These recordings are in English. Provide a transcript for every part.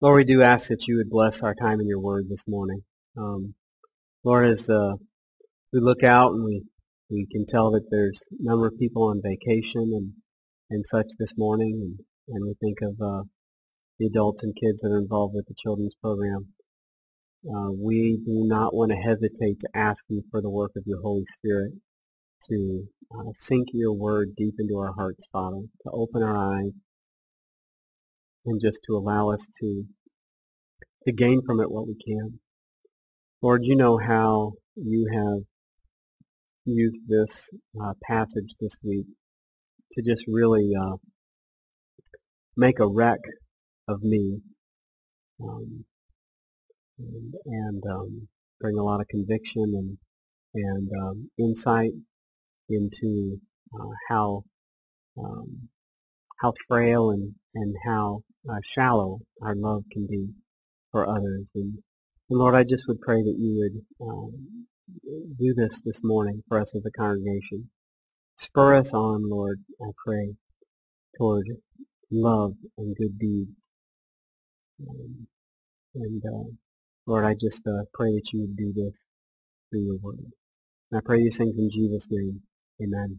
Lord, we do ask that you would bless our time in your word this morning. Um, Lord, as uh, we look out and we, we can tell that there's a number of people on vacation and, and such this morning, and, and we think of uh, the adults and kids that are involved with the children's program. Uh, we do not want to hesitate to ask you for the work of your Holy Spirit to uh, sink your word deep into our hearts, Father, to open our eyes, and just to allow us to to gain from it what we can. Lord, you know how you have used this uh, passage this week to just really uh, make a wreck of me um, and, and um, bring a lot of conviction and and um, insight into uh, how um, how frail and and how uh, shallow our love can be for others. And, and, Lord, I just would pray that you would um, do this this morning for us as a congregation. Spur us on, Lord, I pray, toward love and good deeds. Um, and uh, Lord, I just uh, pray that you would do this through your word. And I pray these things in Jesus' name. Amen.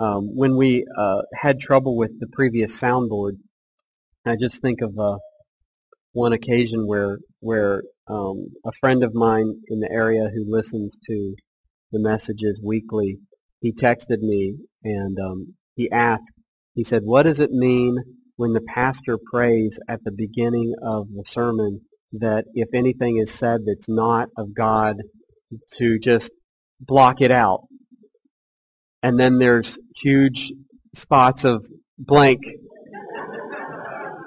Um, when we uh, had trouble with the previous soundboard, I just think of uh, one occasion where where um, a friend of mine in the area who listens to the messages weekly, he texted me and um, he asked, he said, "What does it mean when the pastor prays at the beginning of the sermon that if anything is said that's not of God, to just block it out?" And then there's huge spots of blank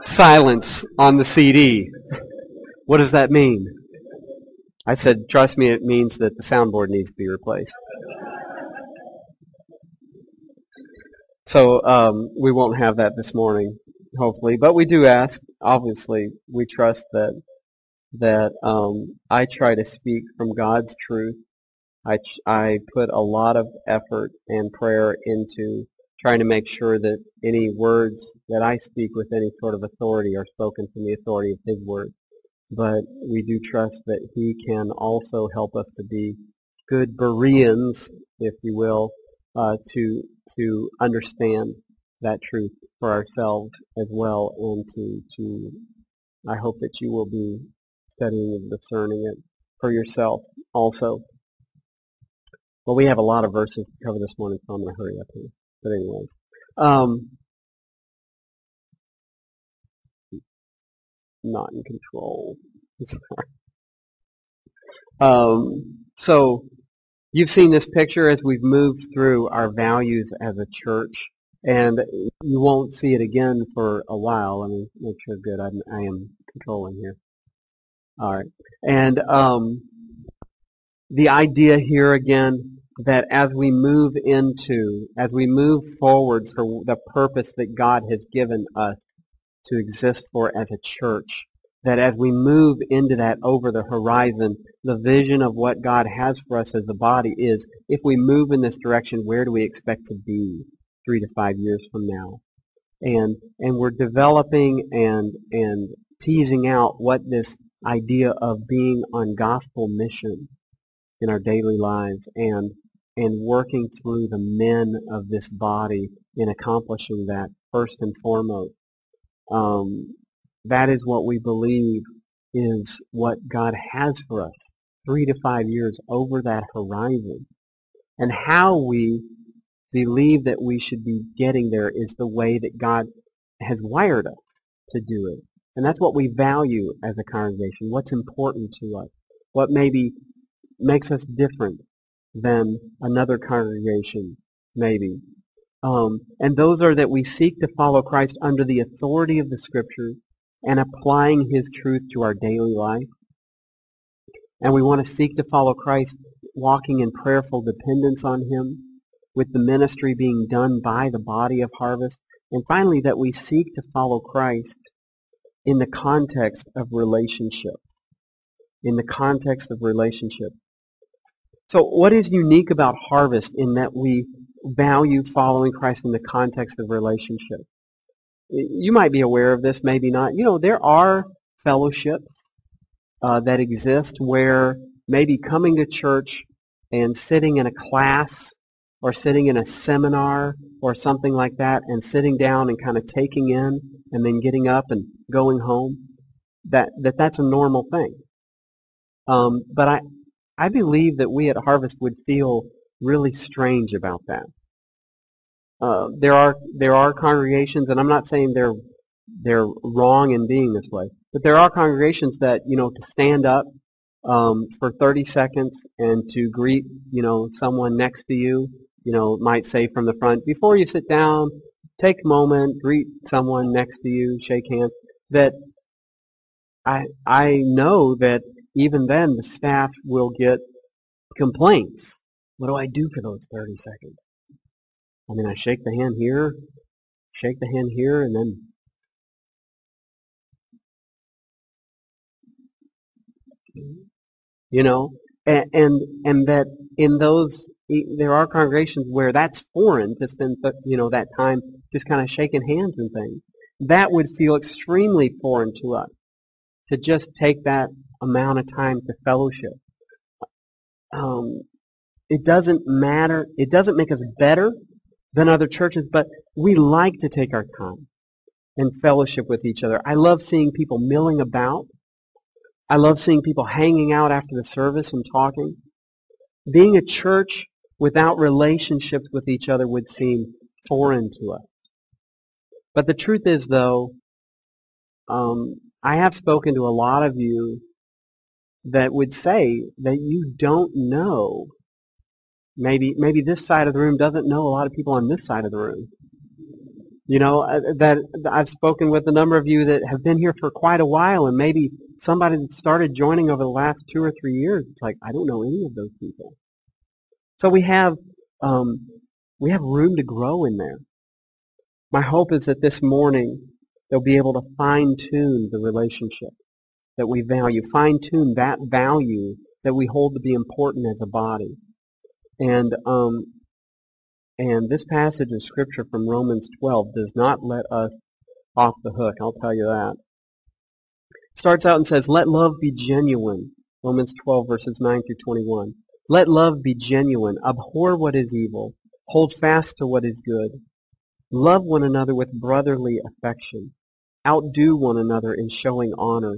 silence on the CD. What does that mean? I said, trust me, it means that the soundboard needs to be replaced. So um, we won't have that this morning, hopefully. But we do ask. Obviously, we trust that that um, I try to speak from God's truth. I I put a lot of effort and prayer into trying to make sure that any words that I speak with any sort of authority are spoken from the authority of His Word. But we do trust that He can also help us to be good Bereans, if you will, uh, to to understand that truth for ourselves as well, and to to I hope that you will be studying and discerning it for yourself also. Well, we have a lot of verses to cover this morning, so I'm going to hurry up here. But anyways, um, not in control. um, so you've seen this picture as we've moved through our values as a church, and you won't see it again for a while. Let me make sure good. I'm, I am controlling here. All right, and um, the idea here again that as we move into, as we move forward for the purpose that God has given us to exist for as a church, that as we move into that over the horizon, the vision of what God has for us as a body is, if we move in this direction, where do we expect to be three to five years from now? And, and we're developing and, and teasing out what this idea of being on gospel mission in our daily lives and and working through the men of this body in accomplishing that first and foremost. Um, that is what we believe is what God has for us, three to five years over that horizon. And how we believe that we should be getting there is the way that God has wired us to do it. And that's what we value as a congregation, what's important to us, what maybe makes us different than another congregation, maybe. Um, and those are that we seek to follow Christ under the authority of the Scriptures and applying His truth to our daily life. And we want to seek to follow Christ walking in prayerful dependence on Him, with the ministry being done by the body of harvest. And finally, that we seek to follow Christ in the context of relationship. In the context of relationship. So what is unique about Harvest in that we value following Christ in the context of relationship? you might be aware of this, maybe not. You know, there are fellowships uh, that exist where maybe coming to church and sitting in a class or sitting in a seminar or something like that and sitting down and kind of taking in and then getting up and going home, that, that that's a normal thing. Um, but I, I believe that we at Harvest would feel really strange about that. Uh, there are there are congregations, and I'm not saying they're they're wrong in being this way, but there are congregations that you know to stand up um, for 30 seconds and to greet you know someone next to you, you know might say from the front before you sit down, take a moment, greet someone next to you, shake hands. That I I know that even then the staff will get complaints. What do I do for those 30 seconds? I mean, I shake the hand here, shake the hand here, and then you know, and and, and that in those there are congregations where that's foreign to spend you know that time just kind of shaking hands and things. That would feel extremely foreign to us to just take that amount of time to fellowship. Um, it doesn't matter. It doesn't make us better than other churches, but we like to take our time and fellowship with each other. I love seeing people milling about. I love seeing people hanging out after the service and talking. Being a church without relationships with each other would seem foreign to us. But the truth is, though, um, I have spoken to a lot of you that would say that you don't know Maybe maybe this side of the room doesn't know a lot of people on this side of the room. You know uh, that I've spoken with a number of you that have been here for quite a while, and maybe somebody that started joining over the last two or three years. It's like I don't know any of those people. So we have um, we have room to grow in there. My hope is that this morning they'll be able to fine tune the relationship that we value, fine tune that value that we hold to be important as a body. And um, and this passage of scripture from Romans 12 does not let us off the hook. I'll tell you that. It starts out and says, "Let love be genuine." Romans 12 verses 9 through 21. Let love be genuine. Abhor what is evil. Hold fast to what is good. Love one another with brotherly affection. Outdo one another in showing honor.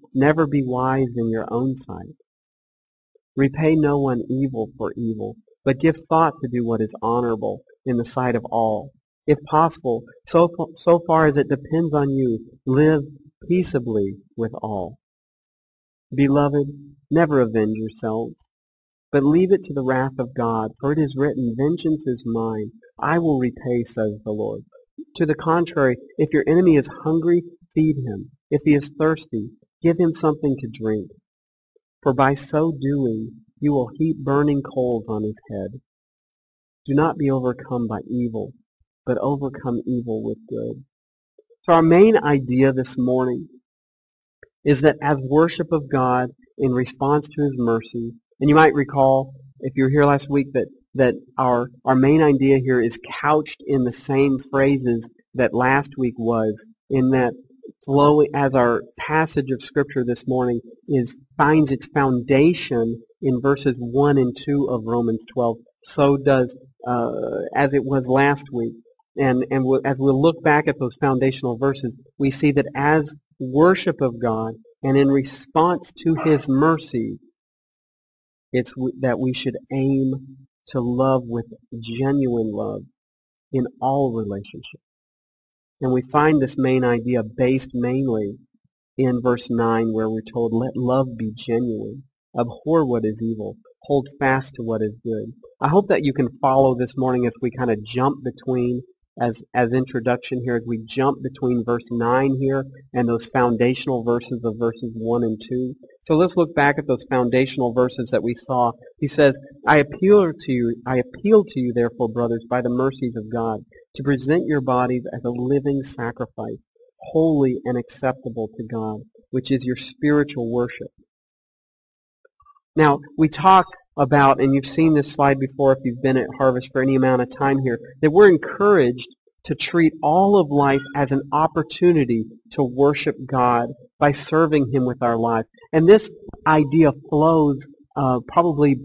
Never be wise in your own sight. Repay no one evil for evil, but give thought to do what is honorable in the sight of all. If possible, so, so far as it depends on you, live peaceably with all. Beloved, never avenge yourselves, but leave it to the wrath of God, for it is written, Vengeance is mine, I will repay, says the Lord. To the contrary, if your enemy is hungry, feed him. If he is thirsty, give him something to drink. For by so doing, you will heap burning coals on his head. Do not be overcome by evil, but overcome evil with good. So our main idea this morning is that as worship of God in response to his mercy, and you might recall, if you were here last week, that, that our, our main idea here is couched in the same phrases that last week was, in that flowing as our passage of scripture this morning is finds its foundation in verses 1 and 2 of Romans 12 so does uh, as it was last week. And and we'll, as we'll look back at those foundational verses we see that as worship of God and in response to his mercy it's w- that we should aim to love with genuine love in all relationships and we find this main idea based mainly in verse 9 where we're told, let love be genuine. Abhor what is evil. Hold fast to what is good. I hope that you can follow this morning as we kind of jump between as, as introduction here as we jump between verse 9 here and those foundational verses of verses 1 and 2. So let's look back at those foundational verses that we saw. He says, I appeal to you, I appeal to you therefore, brothers, by the mercies of God, to present your bodies as a living sacrifice, holy and acceptable to God, which is your spiritual worship. Now, we talked about, and you've seen this slide before if you've been at Harvest for any amount of time here, that we're encouraged to treat all of life as an opportunity to worship God by serving Him with our life. And this idea flows uh, probably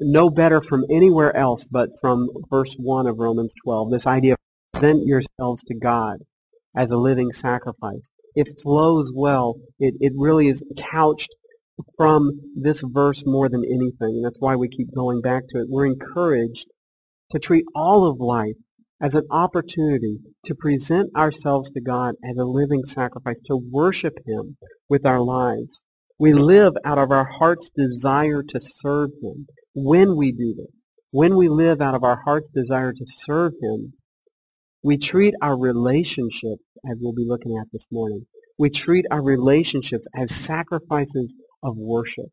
no better from anywhere else but from verse 1 of Romans 12. This idea of present yourselves to God as a living sacrifice. It flows well. It, it really is couched from this verse more than anything. That's why we keep going back to it. We're encouraged to treat all of life as an opportunity to present ourselves to God as a living sacrifice, to worship Him with our lives. We live out of our heart's desire to serve Him. When we do this, when we live out of our heart's desire to serve Him, we treat our relationships, as we'll be looking at this morning, we treat our relationships as sacrifices of worship.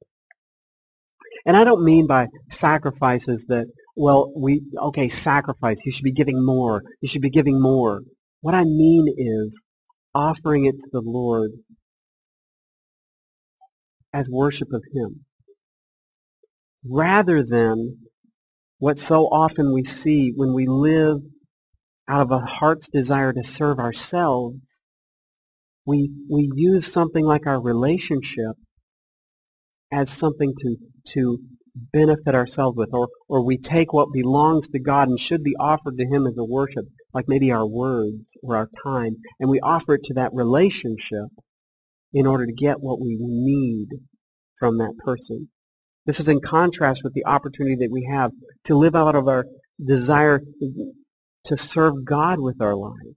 And I don't mean by sacrifices that, well, we, okay, sacrifice, you should be giving more, you should be giving more. What I mean is offering it to the Lord as worship of Him. Rather than what so often we see when we live out of a heart's desire to serve ourselves, we, we use something like our relationship as something to, to benefit ourselves with, or, or we take what belongs to God and should be offered to Him as a worship, like maybe our words or our time, and we offer it to that relationship in order to get what we need from that person. This is in contrast with the opportunity that we have to live out of our desire to serve God with our lives.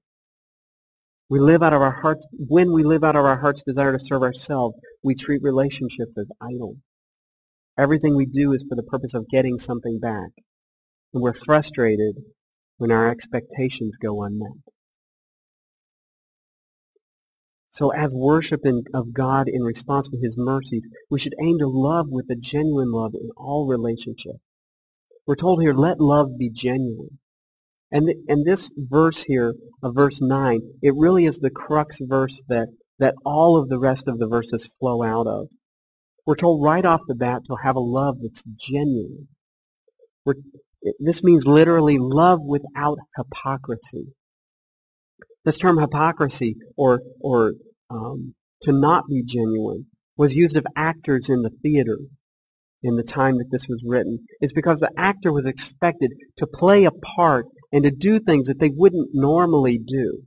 We live out of our hearts, when we live out of our heart's desire to serve ourselves, we treat relationships as idle. Everything we do is for the purpose of getting something back. And we're frustrated when our expectations go unmet. So as worship of God in response to his mercies, we should aim to love with a genuine love in all relationships. We're told here, let love be genuine. And, and this verse here, of verse 9, it really is the crux verse that, that all of the rest of the verses flow out of. We're told right off the bat to have a love that's genuine. We're, this means literally love without hypocrisy. This term hypocrisy, or, or um, to not be genuine, was used of actors in the theater in the time that this was written. It's because the actor was expected to play a part and to do things that they wouldn't normally do.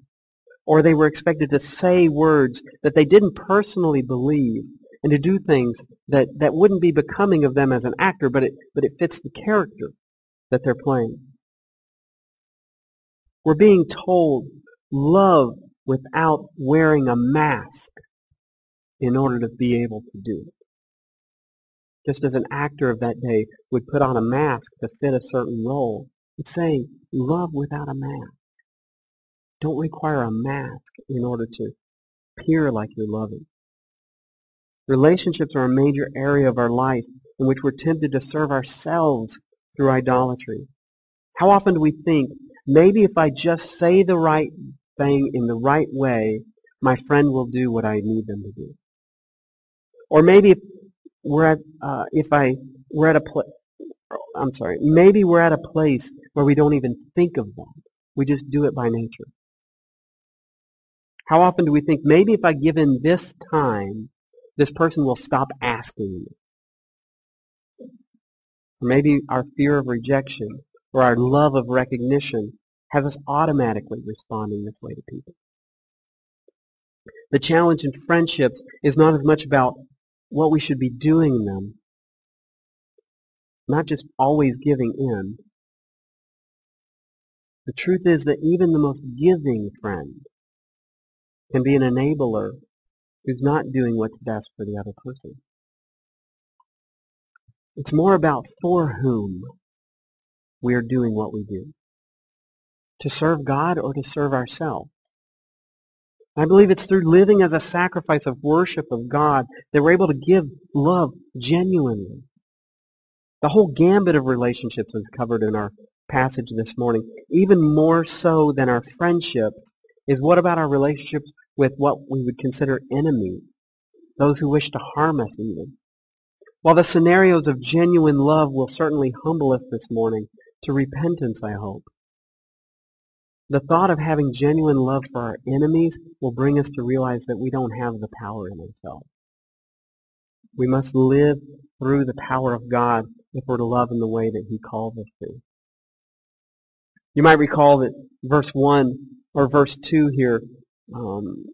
Or they were expected to say words that they didn't personally believe and to do things that, that wouldn't be becoming of them as an actor, but it, but it fits the character that they're playing. We're being told love without wearing a mask in order to be able to do it. Just as an actor of that day would put on a mask to fit a certain role, it's saying love without a mask. Don't require a mask in order to appear like you're loving. Relationships are a major area of our life in which we're tempted to serve ourselves through idolatry. How often do we think, maybe if I just say the right thing in the right way, my friend will do what I need them to do. Or maybe if we're at, uh, if I, we're at a place, I'm sorry, maybe we're at a place where we don't even think of that. We just do it by nature. How often do we think, maybe if I give in this time, this person will stop asking me? Or maybe our fear of rejection or our love of recognition have us automatically responding this way to people. The challenge in friendships is not as much about what we should be doing in them, not just always giving in, the truth is that even the most giving friend can be an enabler who's not doing what's best for the other person. It's more about for whom we are doing what we do. To serve God or to serve ourselves? I believe it's through living as a sacrifice of worship of God that we're able to give love genuinely. The whole gambit of relationships is covered in our passage this morning. Even more so than our friendships is what about our relationships with what we would consider enemies, those who wish to harm us even. While the scenarios of genuine love will certainly humble us this morning to repentance, I hope, the thought of having genuine love for our enemies will bring us to realize that we don't have the power in ourselves. We must live through the power of God if we're to love in the way that he calls us to. You might recall that verse 1 or verse 2 here um,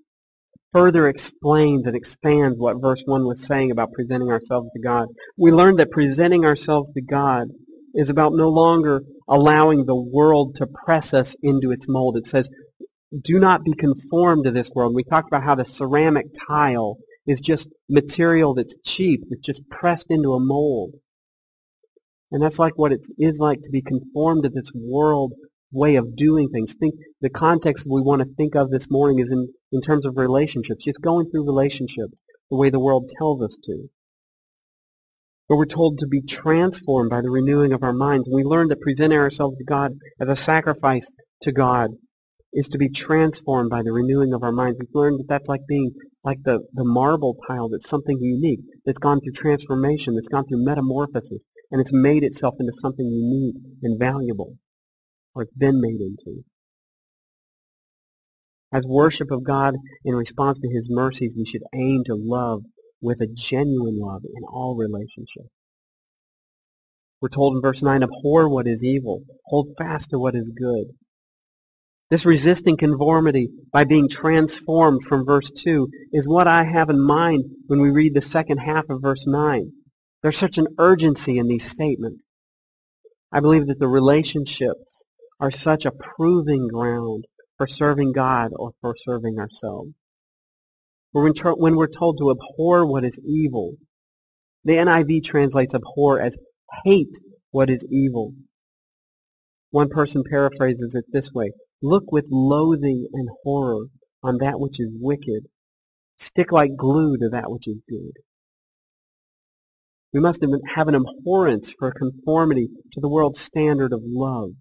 further explains and expands what verse 1 was saying about presenting ourselves to God. We learned that presenting ourselves to God is about no longer allowing the world to press us into its mold. It says, do not be conformed to this world. We talked about how the ceramic tile is just material that's cheap. It's just pressed into a mold. And that's like what it is like to be conformed to this world way of doing things. Think the context we want to think of this morning is in, in terms of relationships, just going through relationships the way the world tells us to. But we're told to be transformed by the renewing of our minds. We learn that presenting ourselves to God as a sacrifice to God is to be transformed by the renewing of our minds. We've learned that that's like being like the, the marble tile that's something unique, that's gone through transformation, that's gone through metamorphosis, and it's made itself into something unique and valuable or it's been made into. As worship of God in response to his mercies, we should aim to love with a genuine love in all relationships. We're told in verse 9, abhor what is evil, hold fast to what is good. This resisting conformity by being transformed from verse 2 is what I have in mind when we read the second half of verse 9. There's such an urgency in these statements. I believe that the relationships are such a proving ground for serving God or for serving ourselves. When we're told to abhor what is evil, the NIV translates abhor as hate what is evil. One person paraphrases it this way, look with loathing and horror on that which is wicked. Stick like glue to that which is good. We must have an abhorrence for conformity to the world's standard of love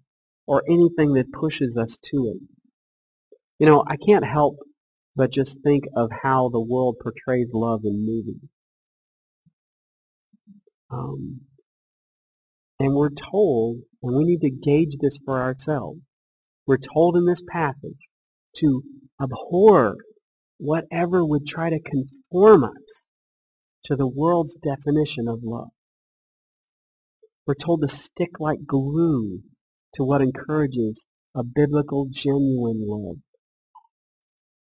or anything that pushes us to it. You know, I can't help but just think of how the world portrays love in movies. Um, and we're told, and we need to gauge this for ourselves, we're told in this passage to abhor whatever would try to conform us to the world's definition of love. We're told to stick like glue to what encourages a biblical, genuine love.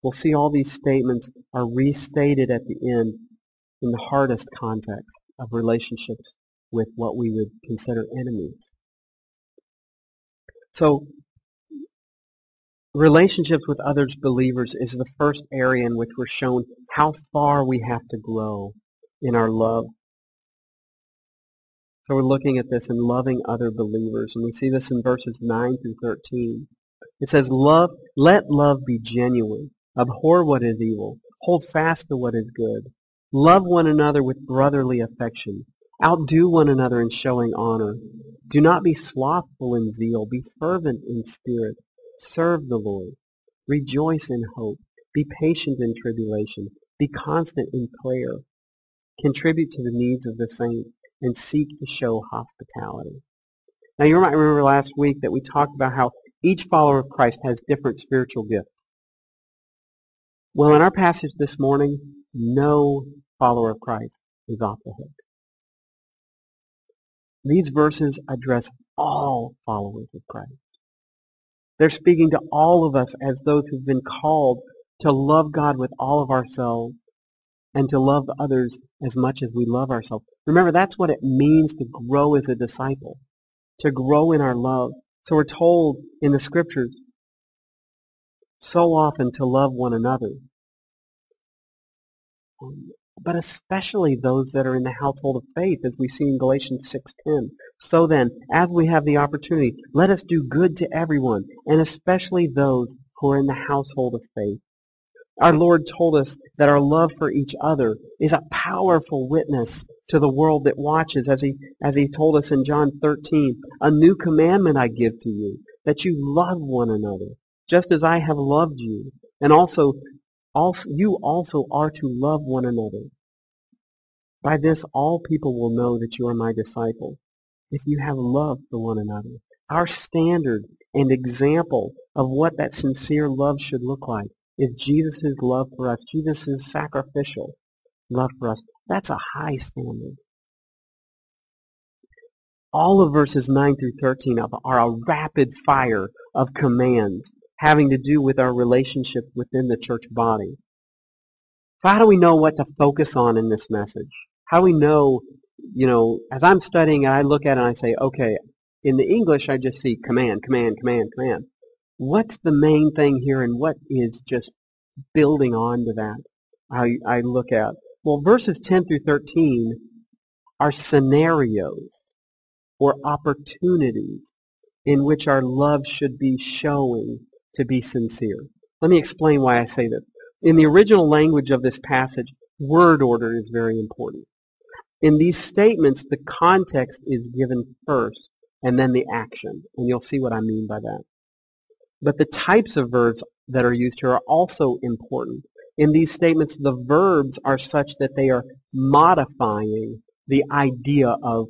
We'll see all these statements are restated at the end in the hardest context of relationships with what we would consider enemies. So, relationships with others believers is the first area in which we're shown how far we have to grow in our love so we're looking at this in loving other believers, and we see this in verses 9 through 13. It says, "Love, let love be genuine. Abhor what is evil. Hold fast to what is good. Love one another with brotherly affection. Outdo one another in showing honor. Do not be slothful in zeal. Be fervent in spirit. Serve the Lord. Rejoice in hope. Be patient in tribulation. Be constant in prayer. Contribute to the needs of the saints and seek to show hospitality. Now you might remember last week that we talked about how each follower of Christ has different spiritual gifts. Well, in our passage this morning, no follower of Christ is off the hook. These verses address all followers of Christ. They're speaking to all of us as those who've been called to love God with all of ourselves and to love others as much as we love ourselves. Remember, that's what it means to grow as a disciple, to grow in our love. So we're told in the scriptures so often to love one another. Um, but especially those that are in the household of faith, as we see in Galatians 6.10. So then, as we have the opportunity, let us do good to everyone, and especially those who are in the household of faith. Our Lord told us that our love for each other is a powerful witness to the world that watches, as he, as he told us in John 13, a new commandment I give to you, that you love one another, just as I have loved you. And also, also you also are to love one another. By this all people will know that you are my disciple, if you have love for one another. Our standard and example of what that sincere love should look like is Jesus' love for us, Jesus' sacrificial love for us. That's a high standard. All of verses 9 through 13 are a rapid fire of commands having to do with our relationship within the church body. So how do we know what to focus on in this message? How do we know, you know, as I'm studying and I look at it and I say, okay, in the English I just see command, command, command, command. What's the main thing here and what is just building on to that? I, I look at. Well, verses 10 through 13 are scenarios or opportunities in which our love should be showing to be sincere. Let me explain why I say this. In the original language of this passage, word order is very important. In these statements, the context is given first and then the action, and you'll see what I mean by that. But the types of verbs that are used here are also important. In these statements, the verbs are such that they are modifying the idea of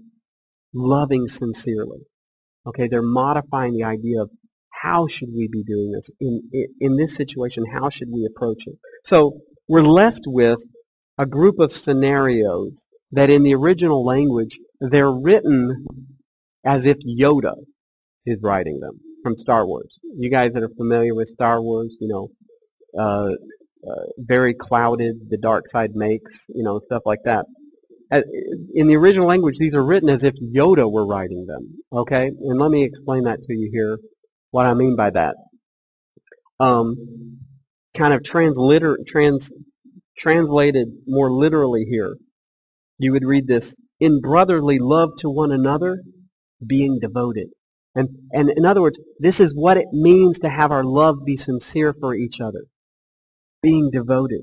loving sincerely. Okay, they're modifying the idea of how should we be doing this in, in, in this situation? How should we approach it? So we're left with a group of scenarios that in the original language they're written as if Yoda is writing them from Star Wars. You guys that are familiar with Star Wars, you know, uh, uh, very clouded, the dark side makes, you know, stuff like that. Uh, in the original language, these are written as if Yoda were writing them. Okay, and let me explain that to you here. What I mean by that, um, kind of transliter trans translated more literally here, you would read this in brotherly love to one another, being devoted. And, and in other words, this is what it means to have our love be sincere for each other. Being devoted.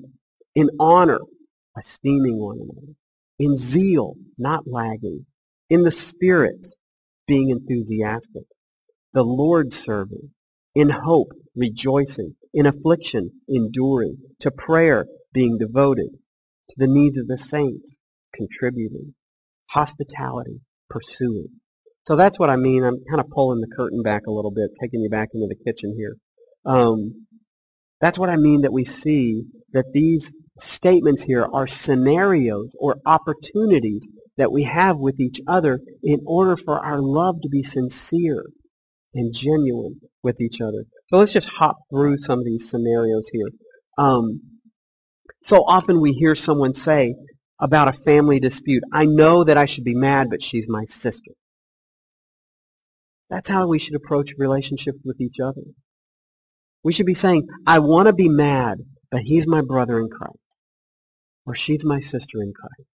In honor, esteeming one another. In zeal, not lagging. In the spirit, being enthusiastic. The Lord serving. In hope, rejoicing. In affliction, enduring. To prayer, being devoted. To the needs of the saints, contributing. Hospitality, pursuing so that's what I mean. I'm kind of pulling the curtain back a little bit, taking you back into the kitchen here. Um, that's what I mean that we see that these statements here are scenarios or opportunities that we have with each other in order for our love to be sincere and genuine with each other. So let's just hop through some of these scenarios here. Um, so often we hear someone say about a family dispute, I know that I should be mad, but she's my sister. That's how we should approach relationships with each other. We should be saying, I want to be mad, but he's my brother in Christ. Or she's my sister in Christ.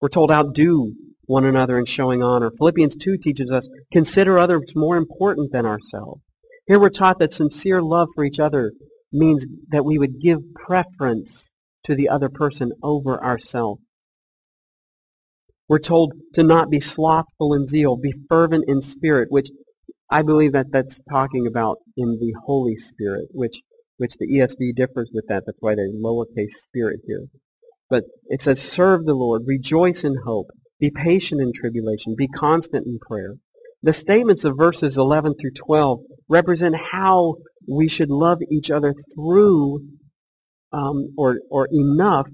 We're told outdo one another in showing honor. Philippians 2 teaches us, consider others more important than ourselves. Here we're taught that sincere love for each other means that we would give preference to the other person over ourselves. We're told to not be slothful in zeal, be fervent in spirit, which I believe that that's talking about in the Holy Spirit, which which the ESV differs with that. That's why they lowercase spirit here. But it says, serve the Lord, rejoice in hope, be patient in tribulation, be constant in prayer. The statements of verses 11 through 12 represent how we should love each other through um, or, or enough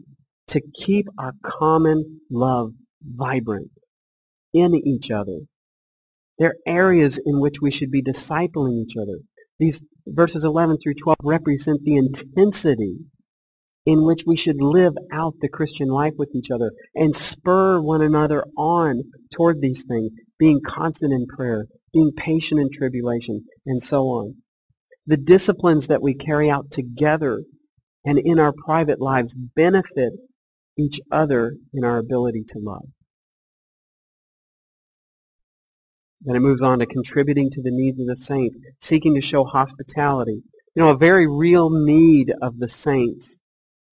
to keep our common love vibrant in each other. There are areas in which we should be discipling each other. These verses 11 through 12 represent the intensity in which we should live out the Christian life with each other and spur one another on toward these things, being constant in prayer, being patient in tribulation, and so on. The disciplines that we carry out together and in our private lives benefit each other in our ability to love. Then it moves on to contributing to the needs of the saints, seeking to show hospitality. You know, a very real need of the saints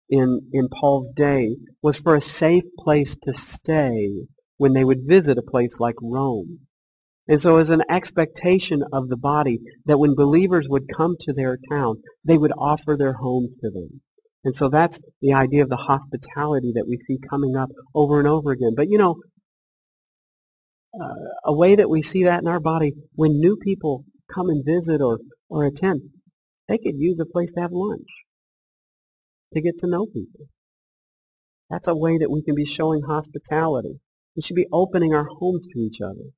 in, in Paul's day was for a safe place to stay when they would visit a place like Rome. And so as an expectation of the body that when believers would come to their town, they would offer their homes to them. And so that's the idea of the hospitality that we see coming up over and over again. But you know, uh, a way that we see that in our body, when new people come and visit or, or attend, they could use a place to have lunch, to get to know people. That's a way that we can be showing hospitality. We should be opening our homes to each other.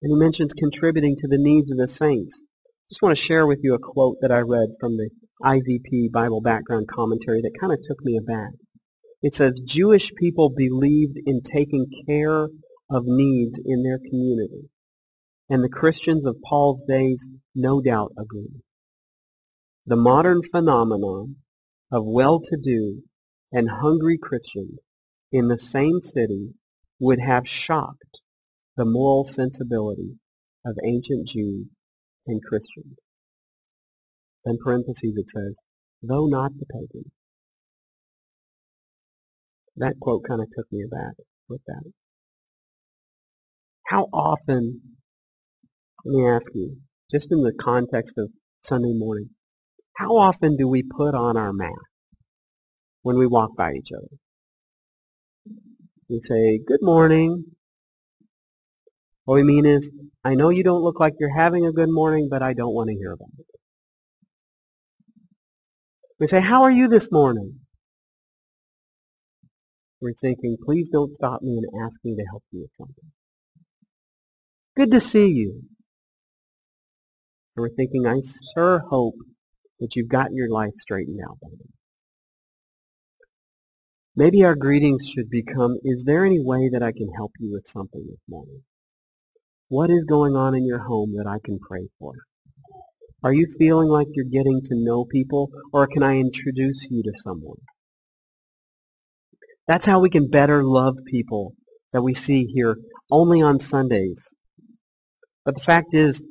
And he mentions contributing to the needs of the saints. I just want to share with you a quote that I read from the IVP Bible Background Commentary that kind of took me aback. It says, Jewish people believed in taking care of needs in their community. And the Christians of Paul's days no doubt agree. The modern phenomenon of well-to-do and hungry Christians in the same city would have shocked the moral sensibility of ancient Jews and Christians. In parentheses it says, though not the pagans. That quote kind of took me aback with that. How often, let me ask you, just in the context of Sunday morning, how often do we put on our mask when we walk by each other? We say, good morning. What we mean is, I know you don't look like you're having a good morning, but I don't want to hear about it. We say, how are you this morning? We're thinking, please don't stop me and ask me to help you with something. Good to see you. And we're thinking, I sure hope that you've got your life straightened out. Maybe our greetings should become, is there any way that I can help you with something this morning? What is going on in your home that I can pray for? Are you feeling like you're getting to know people, or can I introduce you to someone? That's how we can better love people that we see here only on Sundays. But the fact is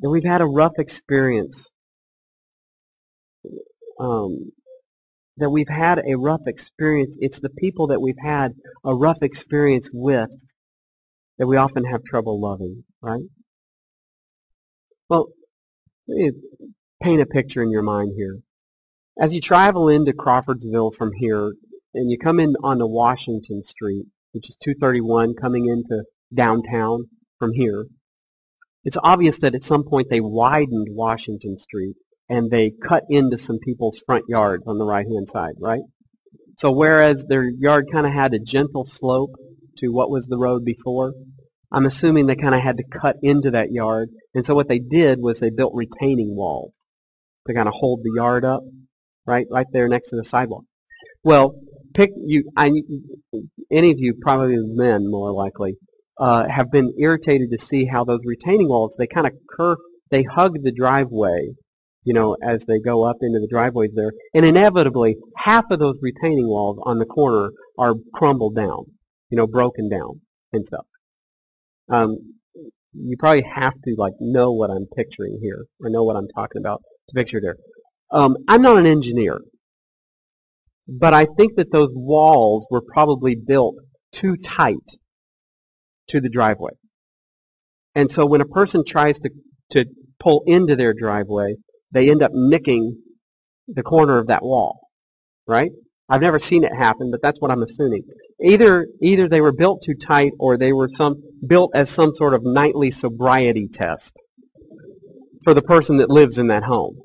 that we've had a rough experience. Um, that we've had a rough experience. It's the people that we've had a rough experience with that we often have trouble loving, right? Well, paint a picture in your mind here. As you travel into Crawfordsville from here, and you come in onto Washington Street, which is 231 coming into downtown from here, it's obvious that at some point they widened Washington Street and they cut into some people's front yards on the right-hand side, right? So whereas their yard kind of had a gentle slope to what was the road before, I'm assuming they kind of had to cut into that yard. And so what they did was they built retaining walls to kind of hold the yard up, right, right there next to the sidewalk. Well, pick you. I, any of you, probably men more likely, uh, have been irritated to see how those retaining walls they kind of curve, they hug the driveway, you know, as they go up into the driveways there, and inevitably half of those retaining walls on the corner are crumbled down, you know, broken down and stuff. Um, you probably have to like know what I'm picturing here or know what I'm talking about to picture there. Um, I'm not an engineer, but I think that those walls were probably built too tight to the driveway. And so when a person tries to, to pull into their driveway, they end up nicking the corner of that wall, right? I've never seen it happen, but that's what I'm assuming. Either either they were built too tight or they were some built as some sort of nightly sobriety test for the person that lives in that home.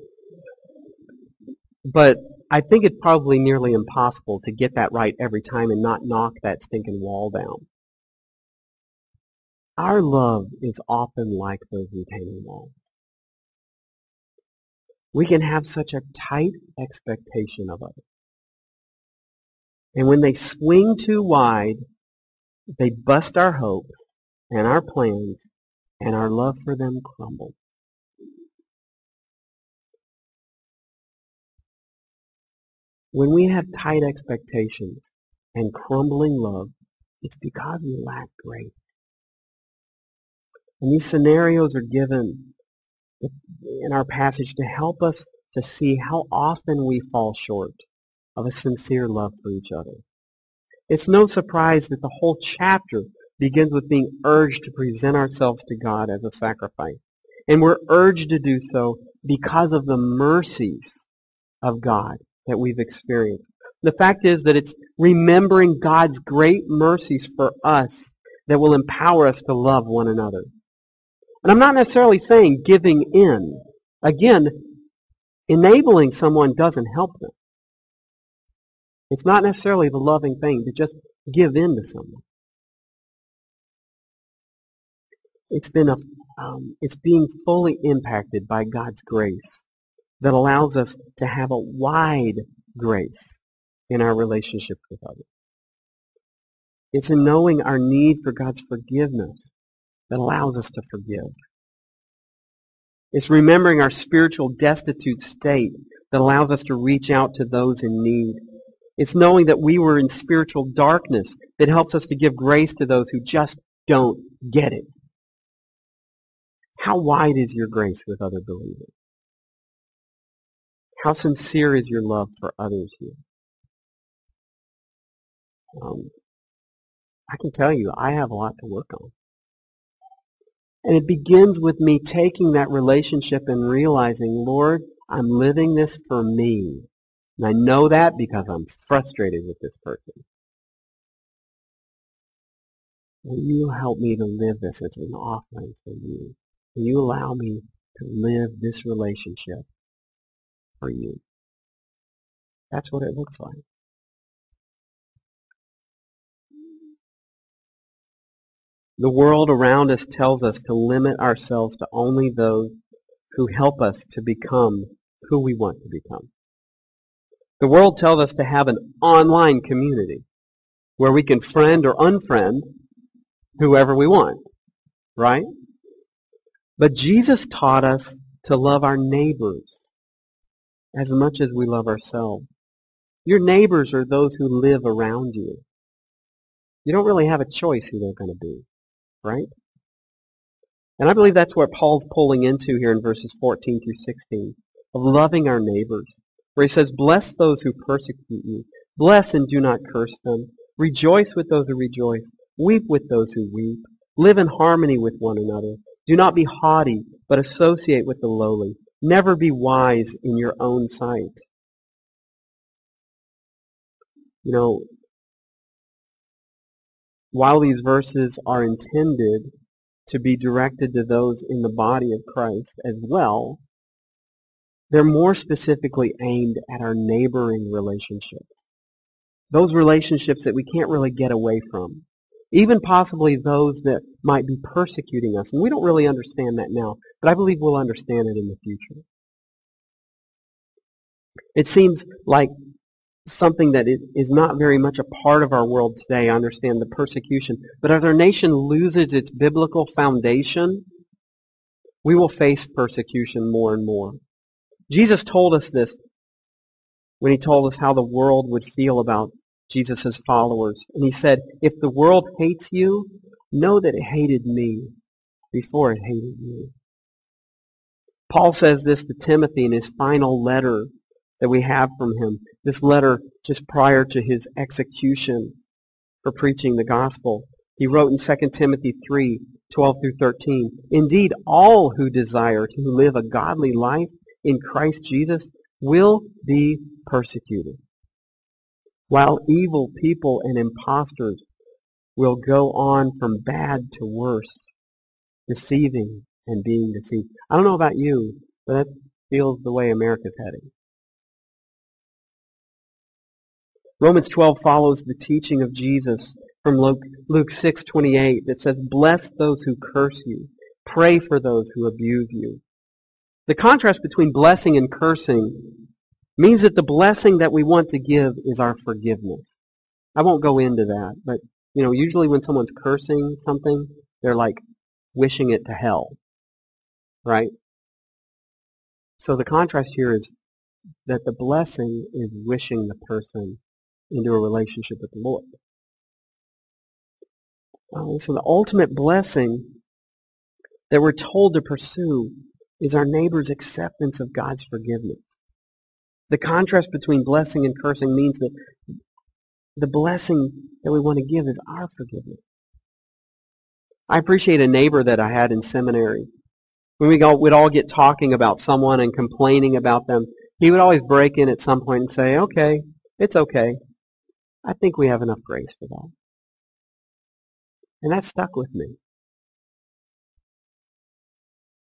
But I think it's probably nearly impossible to get that right every time and not knock that stinking wall down. Our love is often like those retaining walls. We can have such a tight expectation of others. And when they swing too wide, they bust our hopes and our plans, and our love for them crumbles. When we have tight expectations and crumbling love, it's because we lack grace. And these scenarios are given in our passage to help us to see how often we fall short of a sincere love for each other. It's no surprise that the whole chapter begins with being urged to present ourselves to God as a sacrifice. And we're urged to do so because of the mercies of God that we've experienced. The fact is that it's remembering God's great mercies for us that will empower us to love one another. And I'm not necessarily saying giving in. Again, enabling someone doesn't help them. It's not necessarily the loving thing to just give in to someone. It's been a, um, it's being fully impacted by God's grace that allows us to have a wide grace in our relationships with others. It's in knowing our need for God's forgiveness that allows us to forgive. It's remembering our spiritual destitute state that allows us to reach out to those in need. It's knowing that we were in spiritual darkness that helps us to give grace to those who just don't get it. How wide is your grace with other believers? How sincere is your love for others here? Um, I can tell you, I have a lot to work on. And it begins with me taking that relationship and realizing, Lord, I'm living this for me. And I know that because I'm frustrated with this person. Will you help me to live this as an offering for you? Will you allow me to live this relationship for you? That's what it looks like. The world around us tells us to limit ourselves to only those who help us to become who we want to become. The world tells us to have an online community where we can friend or unfriend whoever we want, right? But Jesus taught us to love our neighbors as much as we love ourselves. Your neighbors are those who live around you. You don't really have a choice who they're going to be right? And I believe that's what Paul's pulling into here in verses 14 through 16, of loving our neighbors, where he says, Bless those who persecute you. Bless and do not curse them. Rejoice with those who rejoice. Weep with those who weep. Live in harmony with one another. Do not be haughty, but associate with the lowly. Never be wise in your own sight. You know, while these verses are intended to be directed to those in the body of Christ as well, they're more specifically aimed at our neighboring relationships. Those relationships that we can't really get away from. Even possibly those that might be persecuting us. And we don't really understand that now, but I believe we'll understand it in the future. It seems like something that is not very much a part of our world today. I understand the persecution. But as our nation loses its biblical foundation, we will face persecution more and more. Jesus told us this when he told us how the world would feel about Jesus' followers. And he said, if the world hates you, know that it hated me before it hated you. Paul says this to Timothy in his final letter that we have from him. This letter just prior to his execution for preaching the gospel. He wrote in 2 Timothy 3, 12 through 13, Indeed, all who desire to live a godly life in Christ Jesus will be persecuted, while evil people and impostors will go on from bad to worse, deceiving and being deceived. I don't know about you, but that feels the way America's heading. Romans 12 follows the teaching of Jesus from Luke, Luke 6:28 that says, "Bless those who curse you, pray for those who abuse you." The contrast between blessing and cursing means that the blessing that we want to give is our forgiveness. I won't go into that, but you know, usually when someone's cursing something, they're like wishing it to hell. Right? So the contrast here is that the blessing is wishing the person into a relationship with the Lord. Uh, so the ultimate blessing that we're told to pursue is our neighbor's acceptance of God's forgiveness. The contrast between blessing and cursing means that the blessing that we want to give is our forgiveness. I appreciate a neighbor that I had in seminary. When we go, would all get talking about someone and complaining about them, he would always break in at some point and say, okay, it's okay. I think we have enough grace for that. And that stuck with me.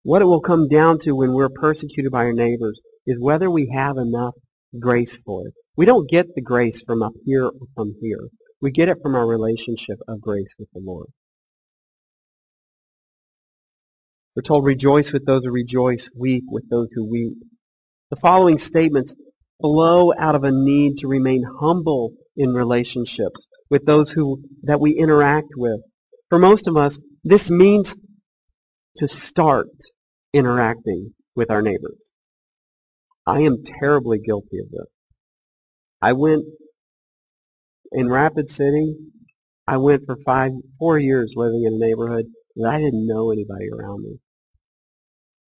What it will come down to when we're persecuted by our neighbors is whether we have enough grace for it. We don't get the grace from up here or from here. We get it from our relationship of grace with the Lord. We're told, rejoice with those who rejoice, weep with those who weep. The following statements flow out of a need to remain humble in relationships with those who that we interact with. For most of us, this means to start interacting with our neighbors. I am terribly guilty of this. I went in Rapid City. I went for five, four years living in a neighborhood that I didn't know anybody around me.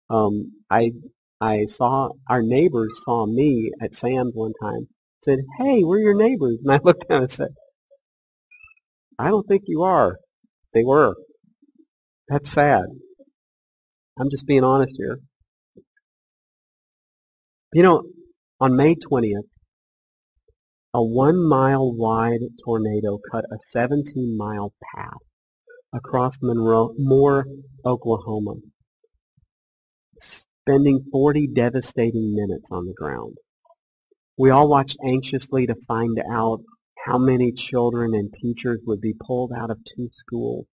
Um, I I saw our neighbors saw me at Sam's one time. Said, "Hey, we're your neighbors," and I looked at them and said, "I don't think you are." They were. That's sad. I'm just being honest here. You know, on May 20th, a one mile wide tornado cut a 17 mile path across Monroe, Moore, Oklahoma spending 40 devastating minutes on the ground. We all watched anxiously to find out how many children and teachers would be pulled out of two schools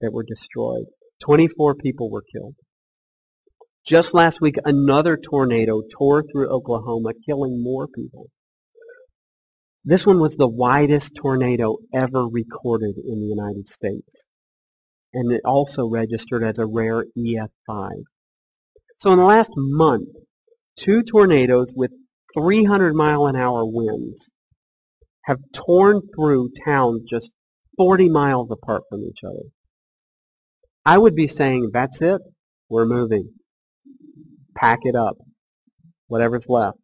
that were destroyed. 24 people were killed. Just last week, another tornado tore through Oklahoma, killing more people. This one was the widest tornado ever recorded in the United States. And it also registered as a rare EF5. So in the last month, two tornadoes with 300 mile an hour winds have torn through towns just 40 miles apart from each other. I would be saying, that's it, we're moving. Pack it up, whatever's left.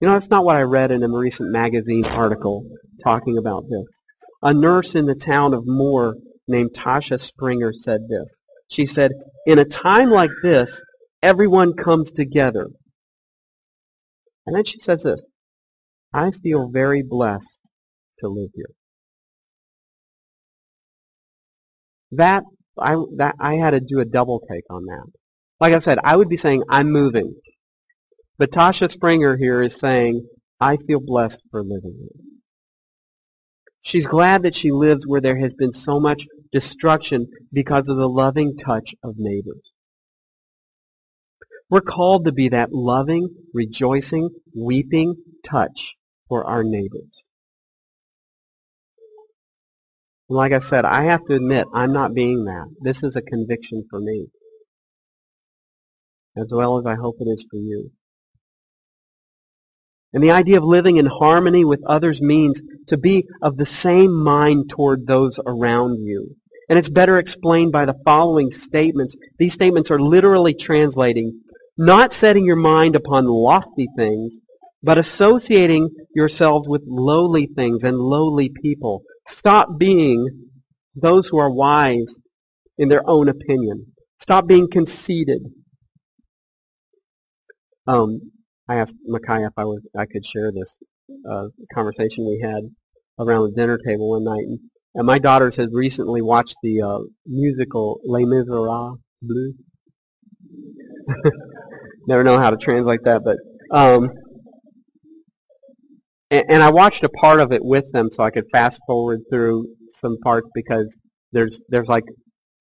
You know, that's not what I read in a recent magazine article talking about this. A nurse in the town of Moore named Tasha Springer said this. She said, in a time like this, everyone comes together. And then she says this, I feel very blessed to live here. That I that I had to do a double take on that. Like I said, I would be saying I'm moving. But Tasha Springer here is saying, I feel blessed for living here. She's glad that she lives where there has been so much destruction because of the loving touch of neighbors. We're called to be that loving, rejoicing, weeping touch for our neighbors. Like I said, I have to admit, I'm not being that. This is a conviction for me, as well as I hope it is for you. And the idea of living in harmony with others means to be of the same mind toward those around you. And it's better explained by the following statements. These statements are literally translating, not setting your mind upon lofty things, but associating yourselves with lowly things and lowly people. Stop being those who are wise in their own opinion. Stop being conceited. Um, I asked Micaiah if I was I could share this uh, conversation we had around the dinner table one night, and and my daughters had recently watched the uh, musical Les Miserables. Never know how to translate that, but um, and, and, I watched a part of it with them, so I could fast forward through some parts because there's there's like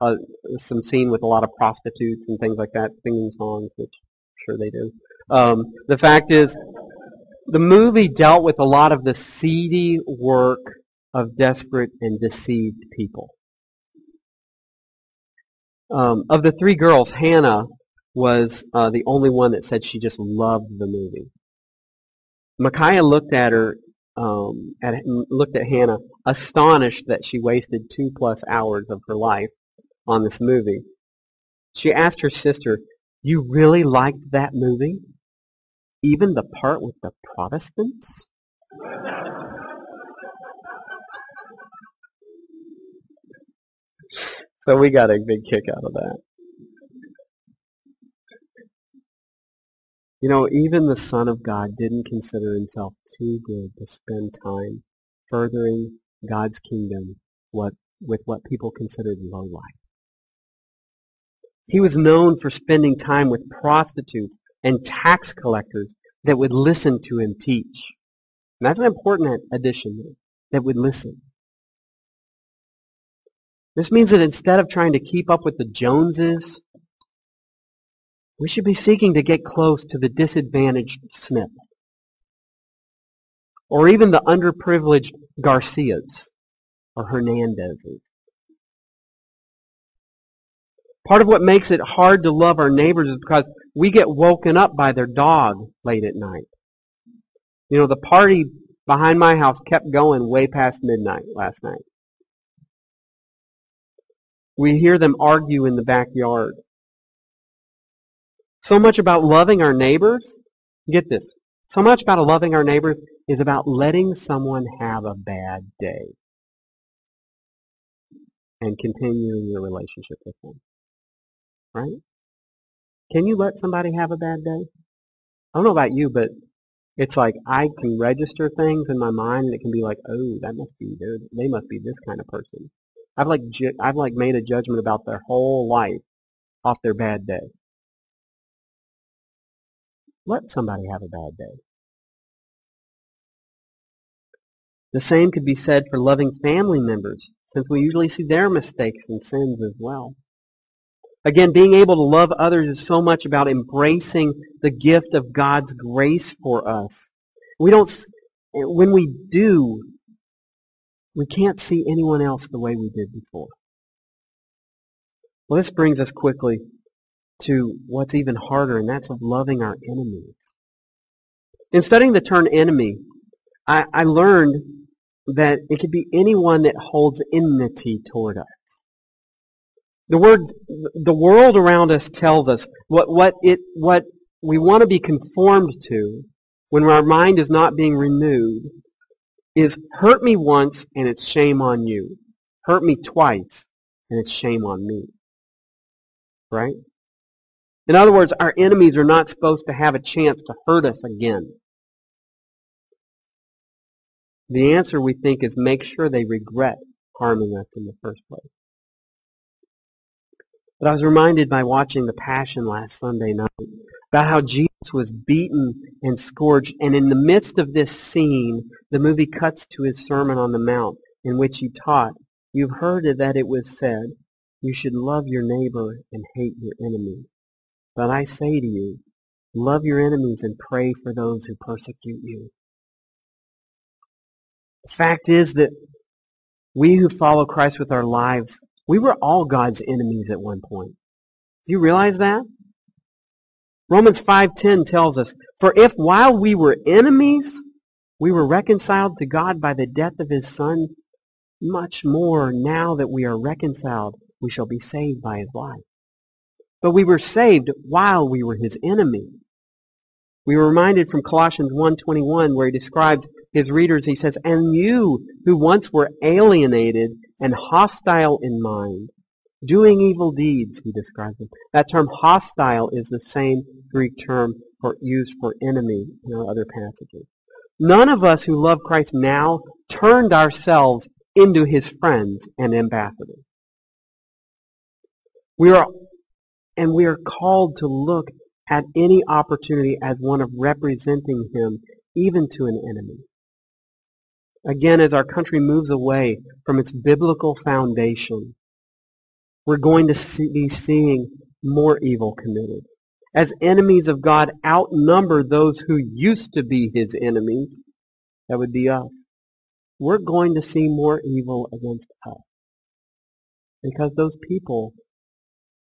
a, some scene with a lot of prostitutes and things like that singing songs, which I'm sure they do. Um, the fact is, the movie dealt with a lot of the seedy work of desperate and deceived people. Um, of the three girls, Hannah was uh, the only one that said she just loved the movie. Micaiah looked at her, um, at, looked at Hannah, astonished that she wasted two plus hours of her life on this movie. She asked her sister, "You really liked that movie, even the part with the Protestants?" so we got a big kick out of that. You know, even the Son of God didn't consider himself too good to spend time furthering God's kingdom what, with what people considered low life. He was known for spending time with prostitutes and tax collectors that would listen to him teach. And that's an important addition, that would listen. This means that instead of trying to keep up with the Joneses we should be seeking to get close to the disadvantaged Smith or even the underprivileged Garcias or Hernandezes. Part of what makes it hard to love our neighbors is because we get woken up by their dog late at night. You know, the party behind my house kept going way past midnight last night. We hear them argue in the backyard. So much about loving our neighbors, get this, so much about loving our neighbors is about letting someone have a bad day and continuing your relationship with them. Right? Can you let somebody have a bad day? I don't know about you, but it's like I can register things in my mind and it can be like, oh, that must be they must be this kind of person. I've like I've like made a judgment about their whole life off their bad day. Let somebody have a bad day. The same could be said for loving family members, since we usually see their mistakes and sins as well. Again, being able to love others is so much about embracing the gift of God's grace for us. We don't, when we do, we can't see anyone else the way we did before. Well, this brings us quickly to what's even harder, and that's loving our enemies. In studying the term enemy, I, I learned that it could be anyone that holds enmity toward us. The word, the world around us tells us what, what it, what we want to be conformed to when our mind is not being renewed is hurt me once and it's shame on you. Hurt me twice and it's shame on me. Right? In other words, our enemies are not supposed to have a chance to hurt us again. The answer, we think, is make sure they regret harming us in the first place. But I was reminded by watching The Passion last Sunday night about how Jesus was beaten and scourged, and in the midst of this scene, the movie cuts to his Sermon on the Mount, in which he taught, You've heard that it was said, you should love your neighbor and hate your enemy. But I say to you, love your enemies and pray for those who persecute you. The fact is that we who follow Christ with our lives, we were all God's enemies at one point. Do you realize that? Romans 5.10 tells us, For if while we were enemies, we were reconciled to God by the death of his Son, much more now that we are reconciled, we shall be saved by his life. But we were saved while we were his enemy. We were reminded from Colossians 1.21 where he describes his readers, he says, And you who once were alienated and hostile in mind, doing evil deeds, he describes them. That term hostile is the same Greek term for, used for enemy in our other passages. None of us who love Christ now turned ourselves into his friends and ambassadors. We are and we are called to look at any opportunity as one of representing him, even to an enemy. Again, as our country moves away from its biblical foundation, we're going to see, be seeing more evil committed. As enemies of God outnumber those who used to be his enemies, that would be us. We're going to see more evil against us. Because those people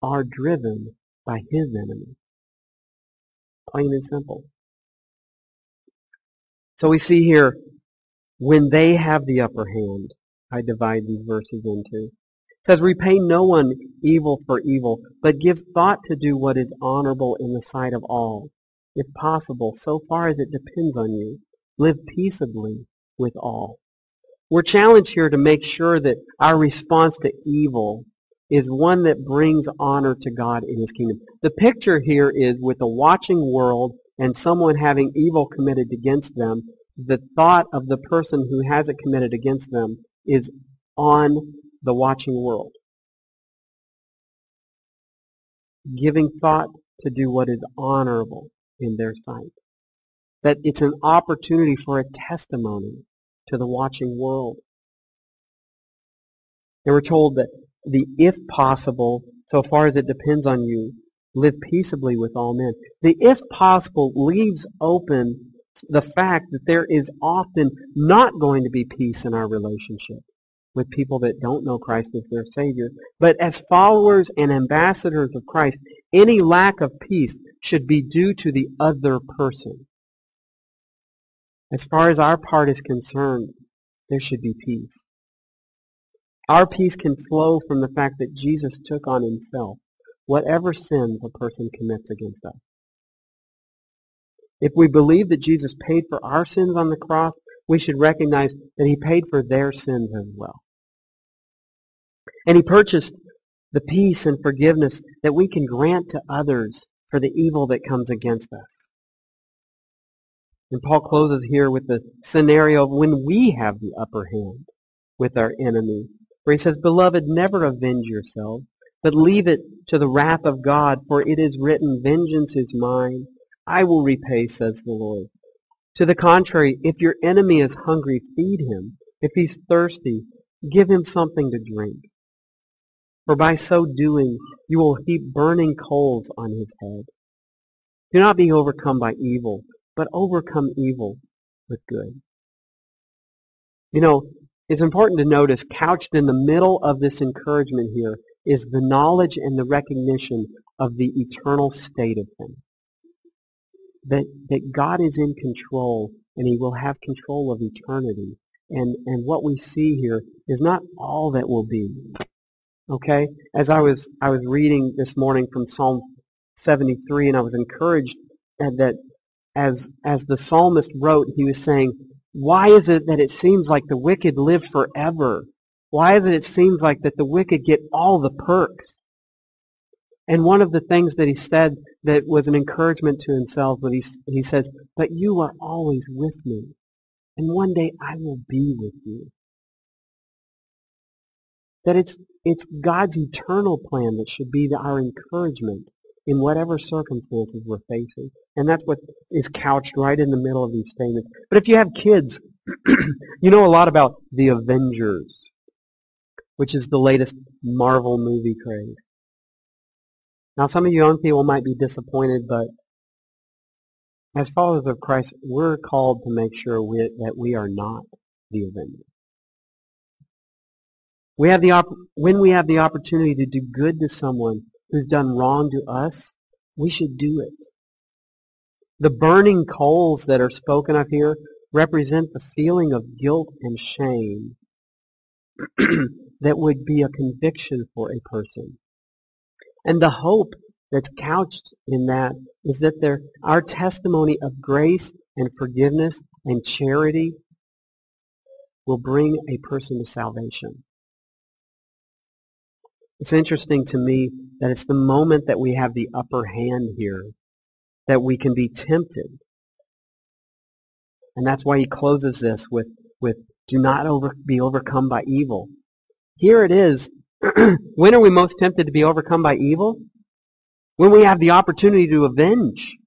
are driven by his enemy. Plain and simple. So we see here, when they have the upper hand, I divide these verses into. It says, Repay no one evil for evil, but give thought to do what is honorable in the sight of all. If possible, so far as it depends on you, live peaceably with all. We're challenged here to make sure that our response to evil is one that brings honor to God in his kingdom. The picture here is with a watching world and someone having evil committed against them, the thought of the person who has it committed against them is on the watching world. Giving thought to do what is honorable in their sight. That it's an opportunity for a testimony to the watching world. And we're told that the if possible, so far as it depends on you, live peaceably with all men. The if possible leaves open the fact that there is often not going to be peace in our relationship with people that don't know Christ as their Savior. But as followers and ambassadors of Christ, any lack of peace should be due to the other person. As far as our part is concerned, there should be peace. Our peace can flow from the fact that Jesus took on himself whatever sins a person commits against us. If we believe that Jesus paid for our sins on the cross, we should recognize that he paid for their sins as well. And he purchased the peace and forgiveness that we can grant to others for the evil that comes against us. And Paul closes here with the scenario of when we have the upper hand with our enemy, where he says, Beloved, never avenge yourselves, but leave it to the wrath of God, for it is written, Vengeance is mine, I will repay, says the Lord. To the contrary, if your enemy is hungry, feed him. If he's thirsty, give him something to drink. For by so doing, you will heap burning coals on his head. Do not be overcome by evil, but overcome evil with good. You know, it's important to notice couched in the middle of this encouragement here is the knowledge and the recognition of the eternal state of things. That, that God is in control and he will have control of eternity. And, and what we see here is not all that will be. Okay? As I was, I was reading this morning from Psalm 73 and I was encouraged that as, as the psalmist wrote, he was saying, why is it that it seems like the wicked live forever? Why is it it seems like that the wicked get all the perks? And one of the things that he said that was an encouragement to himself, but he, he says, but you are always with me. And one day I will be with you. That it's, it's God's eternal plan that should be our encouragement in whatever circumstances we're facing. And that's what is couched right in the middle of these statements. But if you have kids, you know a lot about The Avengers, which is the latest Marvel movie craze. Now, some of you young people might be disappointed, but as followers of Christ, we're called to make sure we, that we are not the Avengers. We have the op- when we have the opportunity to do good to someone who's done wrong to us, we should do it. The burning coals that are spoken of here represent the feeling of guilt and shame that would be a conviction for a person. And the hope that's couched in that is that there, our testimony of grace and forgiveness and charity will bring a person to salvation. It's interesting to me that it's the moment that we have the upper hand here that we can be tempted. And that's why he closes this with, with do not over, be overcome by evil. Here it is. when are we most tempted to be overcome by evil? When we have the opportunity to avenge.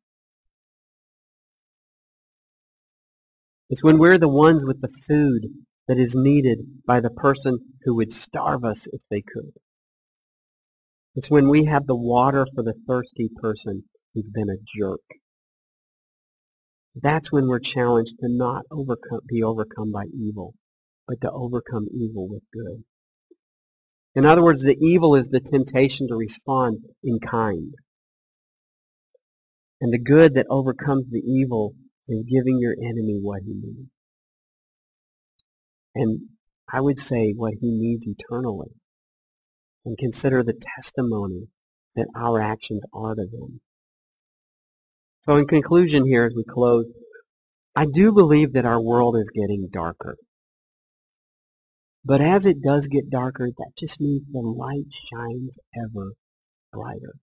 It's when we're the ones with the food that is needed by the person who would starve us if they could. It's when we have the water for the thirsty person who's been a jerk. That's when we're challenged to not overcome, be overcome by evil, but to overcome evil with good. In other words, the evil is the temptation to respond in kind. And the good that overcomes the evil is giving your enemy what he needs. And I would say what he needs eternally. And consider the testimony that our actions are to them. So in conclusion here, as we close, I do believe that our world is getting darker. But as it does get darker, that just means the light shines ever brighter.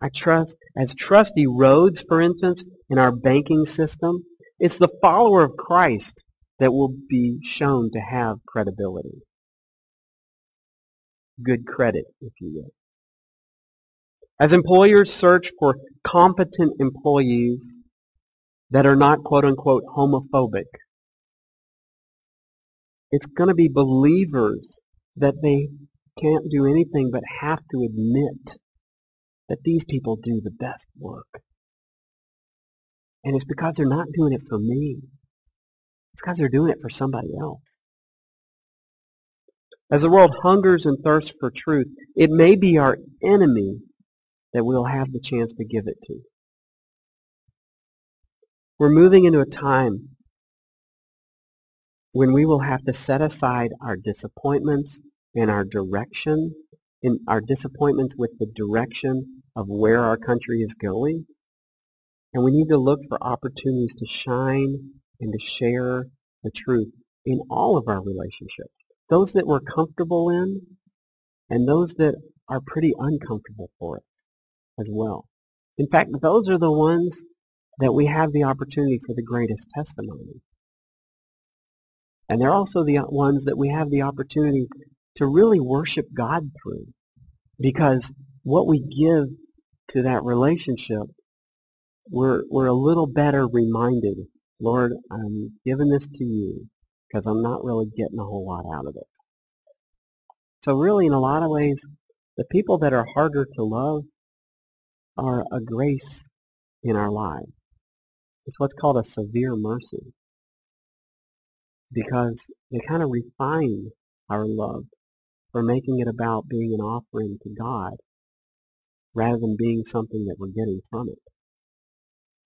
I trust, as trust erodes, for instance, in our banking system, it's the follower of Christ that will be shown to have credibility. Good credit, if you will. As employers search for competent employees that are not quote unquote homophobic, it's going to be believers that they can't do anything but have to admit that these people do the best work. And it's because they're not doing it for me. It's because they're doing it for somebody else. As the world hungers and thirsts for truth, it may be our enemy that we'll have the chance to give it to. We're moving into a time when we will have to set aside our disappointments and our direction, in our disappointments with the direction of where our country is going. And we need to look for opportunities to shine and to share the truth in all of our relationships. Those that we're comfortable in and those that are pretty uncomfortable for us as well. In fact, those are the ones that we have the opportunity for the greatest testimony. And they're also the ones that we have the opportunity to really worship God through. Because what we give to that relationship, we're, we're a little better reminded, Lord, I'm giving this to you because I'm not really getting a whole lot out of it. So really, in a lot of ways, the people that are harder to love are a grace in our lives. It's what's called a severe mercy because they kind of refine our love for making it about being an offering to God rather than being something that we're getting from it.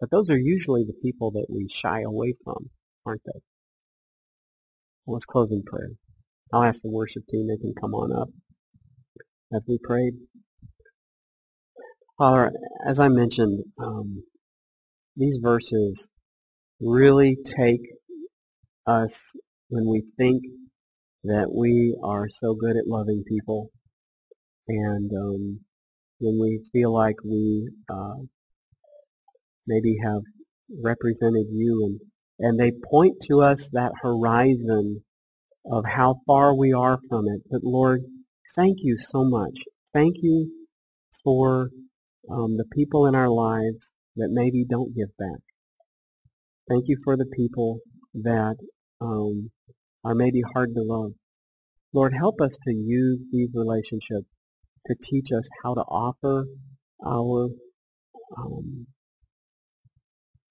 But those are usually the people that we shy away from, aren't they? Well, let's close in prayer. I'll ask the worship team, they can come on up as we prayed. Father, as I mentioned, um, these verses really take us when we think that we are so good at loving people and um, when we feel like we uh, maybe have represented you and and they point to us that horizon of how far we are from it. But Lord, thank you so much. Thank you for um, the people in our lives that maybe don't give back. Thank you for the people that um, are maybe hard to love. Lord, help us to use these relationships to teach us how to offer our um,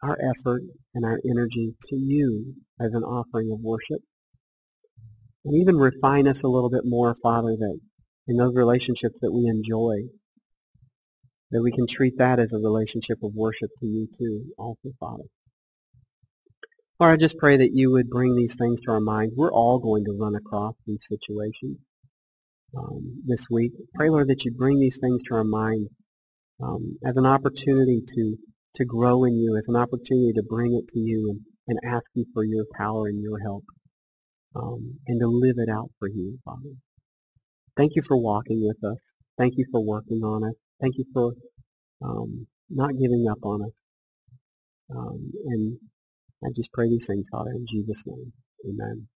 our effort and our energy to you as an offering of worship. And even refine us a little bit more, Father, that in those relationships that we enjoy, that we can treat that as a relationship of worship to you too, also, Father. Lord, I just pray that you would bring these things to our mind. We're all going to run across these situations um, this week. Pray, Lord, that you bring these things to our mind um, as an opportunity to, to grow in you, as an opportunity to bring it to you and, and ask you for your power and your help um, and to live it out for you, Father. Thank you for walking with us. Thank you for working on us. Thank you for um, not giving up on us. Um, and I just pray these things, Father, in Jesus' name. Amen.